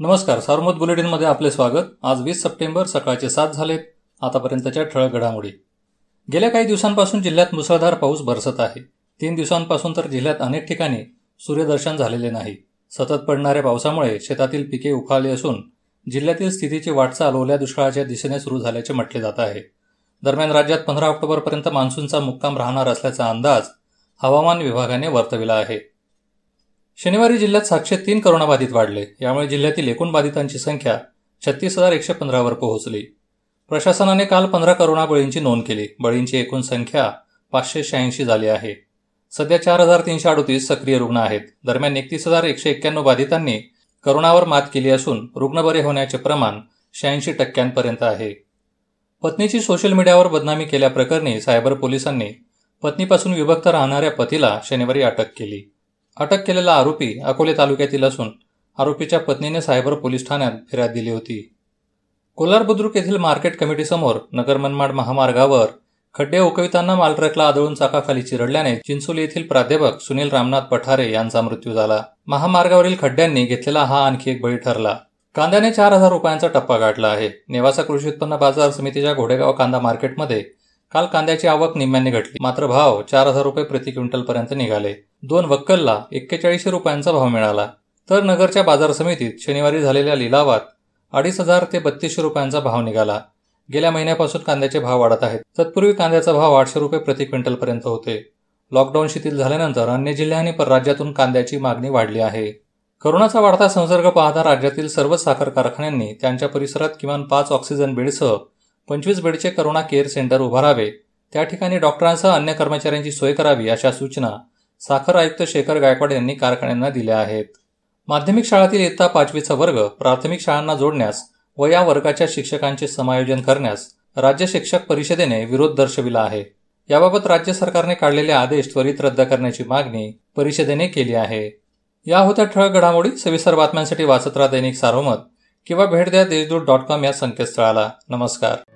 नमस्कार सार्वमत बुलेटिनमध्ये आपले स्वागत. आज वीस सप्टेंबर सकाळचे सात झालेत आतापर्यंतच्या ठळक घडामोडी. गेल्या काही दिवसांपासून जिल्ह्यात मुसळधार पाऊस बरसत आहे. तीन दिवसांपासून तर जिल्ह्यात अनेक ठिकाणी सूर्यदर्शन झालेले नाही. सतत पडणाऱ्या पावसामुळे शेतातील पिके उफाळली असून जिल्ह्यातील स्थितीची वाटचाल ओल्या दुष्काळाच्या दिशेने सुरू झाल्याचे म्हटले जात आहे. दरम्यान राज्यात पंधरा ऑक्टोबरपर्यंत मान्सूनचा मुक्काम राहणार असल्याचा अंदाज हवामान विभागाने वर्तविला आहे. शनिवारी जिल्ह्यात सातशे तीन करोनाबाधित वाढले. यामुळे जिल्ह्यातील एकूण बाधितांची संख्या छत्तीस हजार एकशे पंधरावर पोहोचली. प्रशासनाने काल पंधरा करोना बळींची नोंद केली. बळींची एकूण संख्या पाचशे शहाऐंशी झाली आहे. सध्या चार हजार तीनशे अडोतीस सक्रिय रुग्ण आहेत. दरम्यान एकतीस हजार एकशे एक्क्याण्णव बाधितांनी करोनावर मात केली असून रुग्ण बरे होण्याचे प्रमाण शहाऐंशी टक्क्यांपर्यंत आहे. पत्नीची सोशल मीडियावर बदनामी केल्याप्रकरणी सायबर पोलिसांनी पत्नीपासून विभक्त राहणाऱ्या पतीला शनिवारी अटक केली. अटक केलेला आरोपी अकोले तालुक्यातील असून आरोपीच्या पत्नीने सायबर पोलीस ठाण्यात फिर्याद दिली होती. कोलार बुद्रुक येथील मार्केट कमिटीसमोर नगर मनमाड महामार्गावर खड्डे उकविताना मालट्रकला आदळून चाकाखाली चिरडल्याने चिंचोली येथील प्राध्यापक सुनील रामनाथ पठारे यांचा मृत्यू झाला. महामार्गावरील खड्ड्यांनी घेतलेला हा आणखी एक बळी ठरला. कांद्याने चार हजार रुपयांचा टप्पा गाठला आहे. नेवासा कृषी उत्पन्न बाजार समितीच्या घोडेगाव कांदा मार्केटमध्ये काल कांद्याची आवक निम्म्याने घटली. मात्र भाव चार हजार रुपये प्रति क्विंटल पर्यंत निघाले. दोन वक्कलला एक्केचाळीसशे रुपयांचा भाव मिळाला. तर नगरच्या बाजार समितीत शनिवारी झालेल्या लिलावात अडीच हजार ते बत्तीसशे रुपयांचा भाव निघाला. गेल्या महिन्यापासून कांद्याचे भाव वाढत आहेत. तत्पूर्वी कांद्याचा भाव आठशे रुपये प्रति क्विंटल पर्यंत होते. लॉकडाऊन शिथिल झाल्यानंतर अन्य जिल्हे आणि परराज्यातून कांद्याची मागणी वाढली आहे. करोनाचा वाढता संसर्ग पाहता राज्यातील सर्व साखर कारखान्यांनी त्यांच्या परिसरात किमान पाच ऑक्सिजन बेडसह पंचवीस बेडचे करोना केअर सेंटर उभारावे त्या ठिकाणी डॉक्टरांसह अन्य कर्मचाऱ्यांची सोय करावी अशा सूचना साखर आयुक्त शेखर गायकवाड यांनी कारखान्यांना दिल्या आहेत. माध्यमिक शाळातील इयत्ता पाचवीचा वर्ग प्राथमिक शाळांना जोडण्यास व या वर्गाच्या शिक्षकांचे समायोजन करण्यास राज्य शिक्षक परिषदेने विरोध दर्शविला आहे. याबाबत राज्य सरकारने काढलेले आदेश त्वरित रद्द करण्याची मागणी परिषदेने केली आहे. या होत्या ठळक घडामोडी सविस्तर बातम्यांसाठी वाचत राहा दैनिक सारोमत किंवा भेट द्या देशदूत डॉट कॉम या संकेतस्थळाला. नमस्कार.